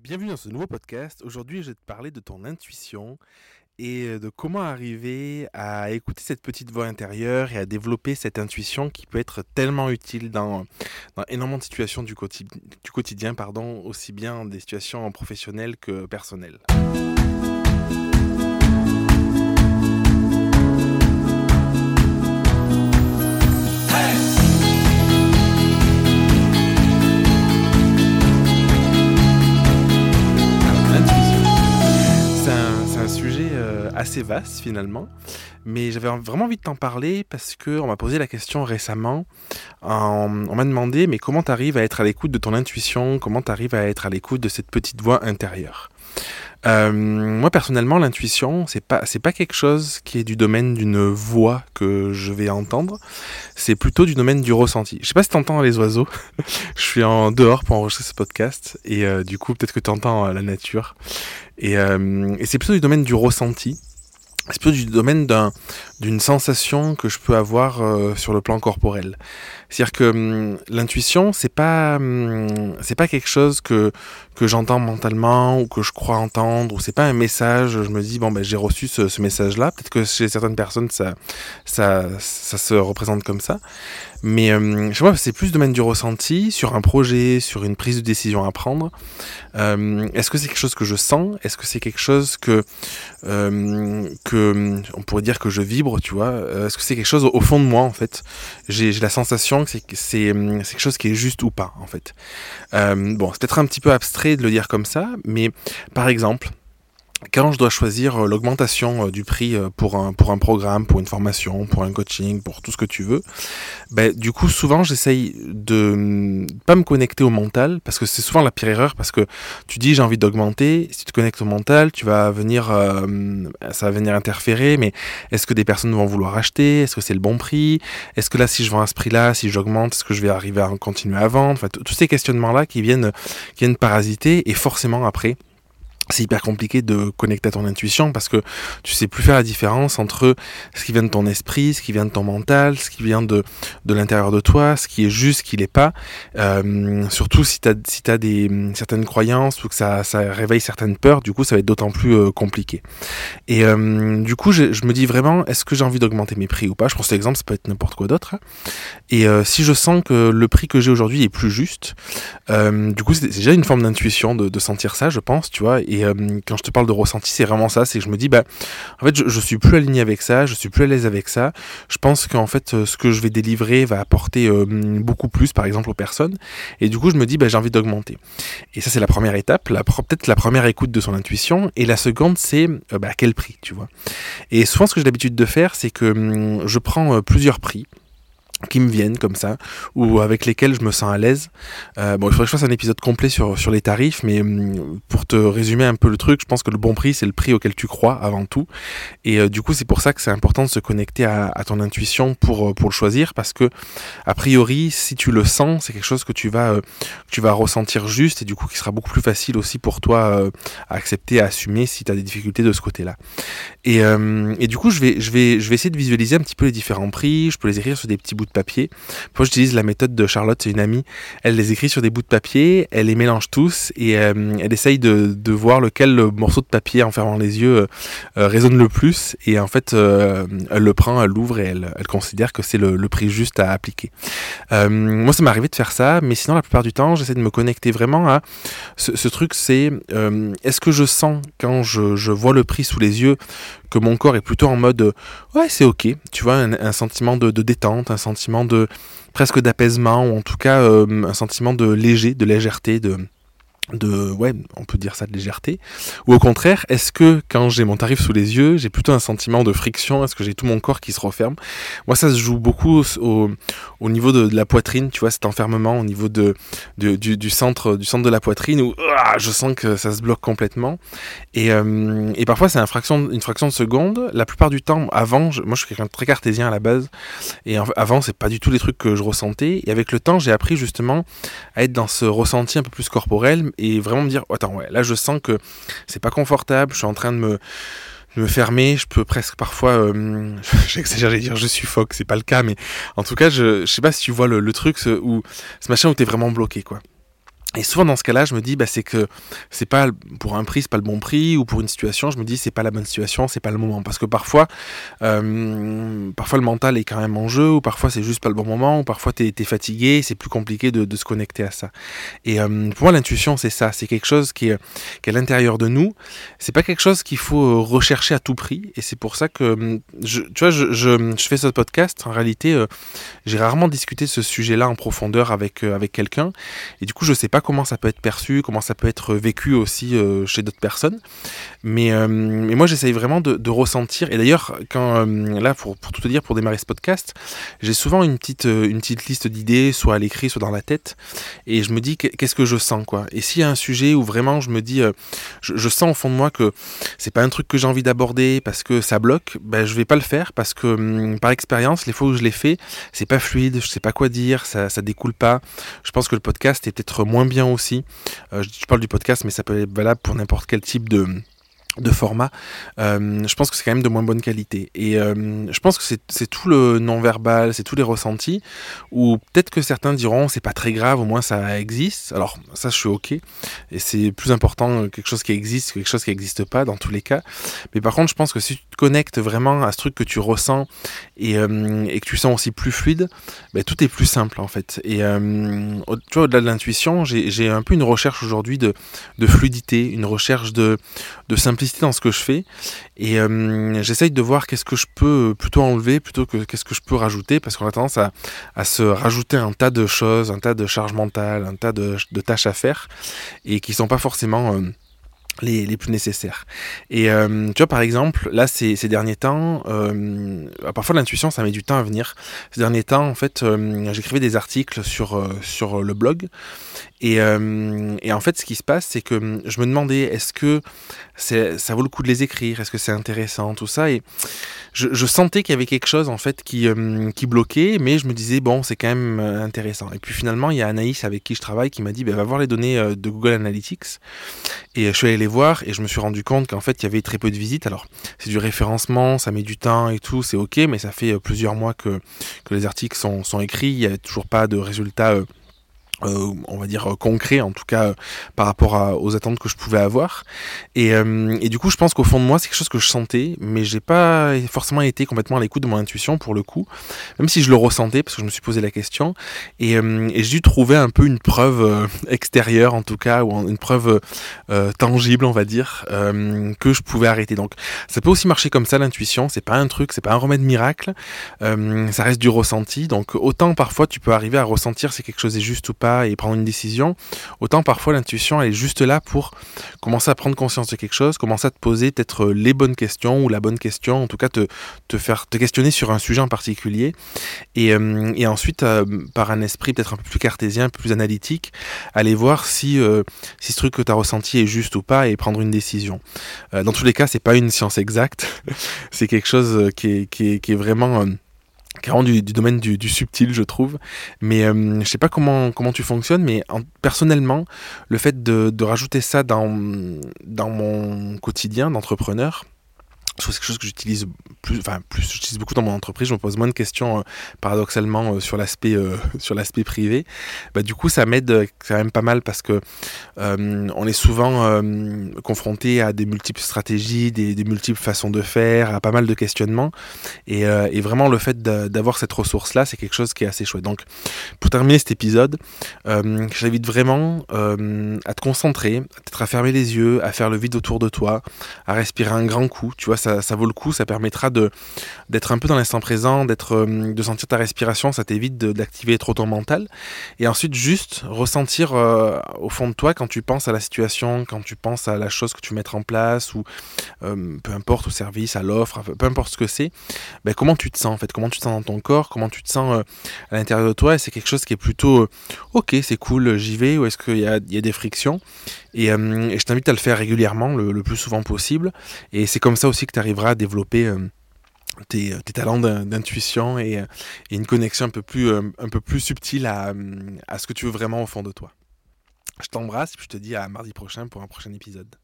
Bienvenue dans ce nouveau podcast. Aujourd'hui, je vais te parler de ton intuition et de comment arriver à écouter cette petite voix intérieure et à développer cette intuition qui peut être tellement utile dans, énormément de situations du, quotidien, aussi bien des situations professionnelles que personnelles. Vaste finalement, mais j'avais vraiment envie de t'en parler parce que on m'a posé la question récemment. on m'a demandé mais comment tu arrives à être à l'écoute de ton intuition, comment tu arrives à être à l'écoute de cette petite voix intérieure? Euh, moi personnellement, l'intuition, c'est pas c'est pas quelque chose qui est du domaine d'une voix que je vais entendre. C'est plutôt du domaine du ressenti. Je sais pas si t'entends les oiseaux. je suis en dehors pour enregistrer ce podcast et euh, du coup peut-être que t'entends euh, la nature. Et, et c'est plutôt du domaine du ressenti c'est du domaine d'une sensation que je peux avoir euh, sur le plan corporel. C'est-à-dire que hum, l'intuition, c'est pas hum, c'est pas quelque chose que que j'entends mentalement ou que je crois entendre ou c'est pas un message. Je me dis bon ben j'ai reçu ce, ce message-là. Peut-être que chez certaines personnes ça ça ça se représente comme ça. Mais euh, je vois, c'est plus domaine du ressenti sur un projet, sur une prise de décision à prendre. Euh, Est-ce que c'est quelque chose que je sens? Est-ce que c'est quelque chose que, que on pourrait dire que je vibre, tu vois euh, Est-ce que c'est quelque chose au fond de moi en fait? J'ai la sensation que c'est quelque chose qui est juste ou pas en fait. Euh, bon, c'est peut-être un petit peu abstrait de le dire comme ça, mais par exemple, quand je dois choisir euh, l'augmentation euh, du prix euh, pour un, pour un programme, pour une formation, pour un coaching, pour tout ce que tu veux, ben, du coup, souvent, j'essaye de mm, pas me connecter au mental, parce que c'est souvent la pire erreur, parce que tu dis j'ai envie d'augmenter, si tu te connectes au mental, tu vas venir, ça va venir interférer, mais est-ce que des personnes vont vouloir acheter? Est-ce que c'est le bon prix? Est-ce que là, si je vends à ce prix-là, si j'augmente, est-ce que je vais arriver à continuer à vendre? Enfin, tous ces questionnements-là qui viennent, qui viennent parasiter, et forcément après, c'est hyper compliqué de connecter à ton intuition parce que tu sais plus faire la différence entre ce qui vient de ton esprit, ce qui vient de ton mental, ce qui vient de, de l'intérieur de toi, ce qui est juste, ce qui l'est pas. Euh, surtout si tu as, si as des, certaines croyances ou que ça, ça réveille certaines peurs, du coup ça va être d'autant plus euh, compliqué. Et euh, du coup je, me dis vraiment, est-ce que j'ai envie d'augmenter mes prix ou pas? Je prends cet exemple, ça peut être n'importe quoi d'autre. Hein. Et si je sens que le prix que j'ai aujourd'hui est plus juste, du coup c'est déjà une forme d'intuition de, sentir ça, je pense, tu vois. Et euh, quand je te parle de ressenti, c'est vraiment ça. C'est que je me dis, bah, en fait, je, je, suis plus aligné avec ça, je suis plus à l'aise avec ça. Je pense qu'en fait, euh, ce que je vais délivrer va apporter euh, beaucoup plus, par exemple, aux personnes. Et du coup, je me dis, bah, j'ai envie d'augmenter. Et ça, c'est la première étape, peut-être la première écoute de son intuition. Et la seconde, c'est bah, à quel prix, tu vois. Et souvent, ce que j'ai l'habitude de faire, c'est que hum, je prends plusieurs prix qui me viennent comme ça ou avec lesquels je me sens à l'aise. Euh, bon, il faudrait que je fasse un épisode complet sur, sur les tarifs, mais hum, pour te résumer un peu le truc, je pense que le bon prix, c'est le prix auquel tu crois avant tout. Et euh, du coup, c'est pour ça que c'est important de se connecter à, ton intuition pour, euh, pour le choisir, parce que a priori, si tu le sens, c'est quelque chose que tu vas, tu vas ressentir juste et du coup qui sera beaucoup plus facile aussi pour toi à accepter, à assumer si tu as des difficultés de ce côté-là. Et, et du coup, je vais, je, vais, je vais essayer de visualiser un petit peu les différents prix, je peux les écrire sur des petits bouts papier. Moi, j'utilise la méthode de Charlotte, c'est une amie. Elle les écrit sur des bouts de papier, elle les mélange tous et euh, elle essaye de, voir lequel le morceau de papier en fermant les yeux euh, résonne le plus. Et en fait, euh, elle le prend, elle l'ouvre et elle, considère que c'est le, prix juste à appliquer. Euh, moi, ça m'est arrivé de faire ça, mais sinon, la plupart du temps, j'essaie de me connecter vraiment à ce, truc. C'est euh, est-ce que je sens quand je vois le prix sous les yeux que mon corps est plutôt en mode ouais c'est ok. Tu vois un, sentiment de, de, détente un sentiment de presque d'apaisement ou en tout cas euh, un sentiment de léger de légèreté de de ouais on peut dire ça de légèreté. Ou au contraire est-ce que quand j'ai mon tarif sous les yeux j'ai plutôt un sentiment de friction? Est-ce que j'ai tout mon corps qui se referme? Moi ça se joue beaucoup au, au niveau de, la poitrine tu vois cet enfermement au niveau de, du, centre du centre de la poitrine où ah, je sens que ça se bloque complètement. Et, euh, et parfois c'est une fraction de seconde. La plupart du temps avant je, moi je suis quelqu'un de très cartésien à la base. Et avant c'est pas du tout les trucs que je ressentais. Et avec le temps j'ai appris justement à être dans ce ressenti un peu plus corporel et vraiment me dire attends là je sens que c'est pas confortable je suis en train de me me fermer je peux presque parfois euh, j'exagère dire je suis phoque c'est pas le cas mais en tout cas je, sais pas si tu vois le, truc ce, ce machin où t'es vraiment bloqué quoi Et souvent dans ce cas-là, je me dis, bah, c'est que c'est pas pour un prix, c'est pas le bon prix, ou pour une situation, je me dis, c'est pas la bonne situation, c'est pas le moment. Parce que parfois, euh, parfois le mental est quand même en jeu, ou parfois c'est juste pas le bon moment, ou parfois t'es es fatigué, c'est plus compliqué de, se connecter à ça. Et euh, pour moi, l'intuition, c'est ça, c'est quelque chose qui est, à l'intérieur de nous. C'est pas quelque chose qu'il faut rechercher à tout prix, et c'est pour ça que, tu vois, je, fais ce podcast. En réalité, euh, j'ai rarement discuté ce sujet-là en profondeur avec euh, avec quelqu'un, et du coup, je sais pas comment ça peut être perçu, comment ça peut être vécu aussi euh, chez d'autres personnes. Mais, euh, mais moi, j'essaye vraiment de, ressentir. Et d'ailleurs, euh, là, pour, pour, tout te dire, pour démarrer ce podcast, j'ai souvent une petite, une petite liste d'idées, soit à l'écrit, soit dans la tête. Et je me dis, qu'est-ce que je sens, quoi? Et s'il y a un sujet où vraiment je me dis, je, je, sens au fond de moi que c'est pas un truc que j'ai envie d'aborder parce que ça bloque, ben, je vais pas le faire parce que hum, par expérience, les fois où je l'ai fait, c'est pas fluide, je sais pas quoi dire, ça, ça découle pas. Je pense que le podcast est peut-être moins bien aussi. Euh, je, je, parle du podcast, mais ça peut être valable pour n'importe quel type de de format, euh, je pense que c'est quand même de moins bonne qualité. Et euh, je pense que c'est tout le non-verbal, c'est tous les ressentis, ou peut-être que certains diront c'est pas très grave, au moins ça existe. Alors ça je suis ok, et c'est plus important quelque chose qui existe que quelque chose qui n'existe pas dans tous les cas. Mais par contre je pense que si tu te connectes vraiment à ce truc que tu ressens et, euh, que tu sens aussi plus fluide, ben, tout est plus simple en fait. Et euh, tu vois au-delà de l'intuition, j'ai un peu une recherche aujourd'hui de, fluidité, une recherche de simplicité dans ce que je fais. Et euh, j'essaye de voir qu'est-ce que je peux plutôt enlever plutôt que qu'est-ce que je peux rajouter parce qu'on a tendance à, se rajouter un tas de choses, un tas de charges mentales, un tas de, de tâches à faire et qui sont pas forcément euh, les, plus nécessaires. Et euh, tu vois, par exemple, là, ces, derniers temps, euh, parfois l'intuition, ça met du temps à venir. Ces derniers temps, en fait, euh, j'écrivais des articles sur, euh, sur le blog. Et, et, en fait, ce qui se passe, c'est que je me demandais, est-ce que ça vaut le coup de les écrire? Est-ce que c'est intéressant? Tout ça. Et je, je sentais qu'il y avait quelque chose, en fait, qui, qui bloquait, mais je me disais, bon, c'est quand même intéressant. Et puis finalement, il y a Anaïs avec qui je travaille qui m'a dit, bah, va voir les données de Google Analytics. Et je suis allé les voir et je me suis rendu compte qu'en fait il y avait très peu de visites. Alors c'est du référencement, ça met du temps et tout, c'est ok, mais ça fait plusieurs mois que, les articles sont, sont écrits, il n'y a toujours pas de résultats. Euh, on va dire concret en tout cas euh, par rapport à, aux attentes que je pouvais avoir. Et, euh, et du coup je pense qu'au fond de moi c'est quelque chose que je sentais mais j'ai pas forcément été complètement à l'écoute de mon intuition pour le coup même si je le ressentais parce que je me suis posé la question. Et, euh, et j'ai dû trouver un peu une preuve euh, extérieure en tout cas ou une preuve tangible on va dire que je pouvais arrêter. Donc ça peut aussi marcher comme ça l'intuition. C'est pas un truc c'est pas un remède miracle. Ça reste du ressenti. Donc autant parfois tu peux arriver à ressentir si quelque chose est juste ou pas et prendre une décision, autant parfois l'intuition elle est juste là pour commencer à prendre conscience de quelque chose, commencer à te poser peut-être les bonnes questions ou la bonne question, en tout cas te, te faire te questionner sur un sujet en particulier et, euh, et ensuite euh, par un esprit peut-être un peu plus cartésien, un peu plus analytique, aller voir si, euh, si ce truc que tu as ressenti est juste ou pas et prendre une décision. Euh, dans tous les cas, c'est pas une science exacte, c'est quelque chose qui est, qui est, qui est vraiment vraiment du, du domaine du, du, subtil, je trouve. Mais euh, je sais pas comment comment tu fonctionnes, mais en, personnellement, le fait de, de rajouter ça dans dans mon quotidien d'entrepreneur, c'est quelque chose que j'utilise plus, enfin plus, j'utilise beaucoup dans mon entreprise. Je me pose moins de questions euh, paradoxalement euh, sur l'aspect euh, sur l'aspect privé. Bah, du coup, ça m'aide quand même pas mal parce que on est souvent confronté à des multiples stratégies, des, des, multiples façons de faire, à pas mal de questionnements. Et, et vraiment, le fait d'avoir cette ressource là, c'est quelque chose qui est assez chouette. Donc, pour terminer cet épisode, j'invite vraiment à te concentrer, peut-être à fermer les yeux, à faire le vide autour de toi, à respirer un grand coup. Tu vois, ça ça, vaut le coup, ça permettra d'être un peu dans l'instant présent, euh, de sentir ta respiration, ça t'évite d'activer trop ton mental. Et ensuite juste ressentir euh, au fond de toi quand tu penses à la situation, quand tu penses à la chose que tu mettras en place ou euh, peu importe au service, à l'offre, peu importe ce que c'est, ben, comment tu te sens en fait, comment tu te sens dans ton corps, comment tu te sens à l'intérieur de toi? Et c'est quelque chose qui est plutôt ok, c'est cool, j'y vais ou est-ce qu'il y a, des frictions? Et, et je t'invite à le faire régulièrement, le, le plus souvent possible. Et c'est comme ça aussi que tu arriveras à développer euh, tes, tes, talents d'intuition et, et, une connexion un peu plus, euh, un peu plus subtile à, ce que tu veux vraiment au fond de toi. Je t'embrasse et je te dis à mardi prochain pour un prochain épisode.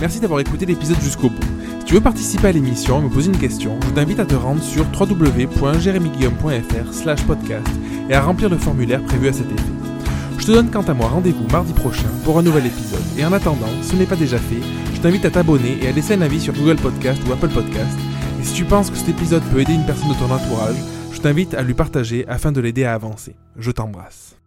Merci d'avoir écouté l'épisode jusqu'au bout. Si tu veux participer à l'émission et me poser une question, je t'invite à te rendre sur www.jeremyguillaume.fr slash podcast et à remplir le formulaire prévu à cet effet. Je te donne quant à moi rendez-vous mardi prochain pour un nouvel épisode. Et en attendant, ce n'est pas déjà fait, t'invite à t'abonner et à laisser un avis sur Google Podcast ou Apple Podcast. Et si tu penses que cet épisode peut aider une personne de ton entourage, je t'invite à lui partager afin de l'aider à avancer. Je t'embrasse.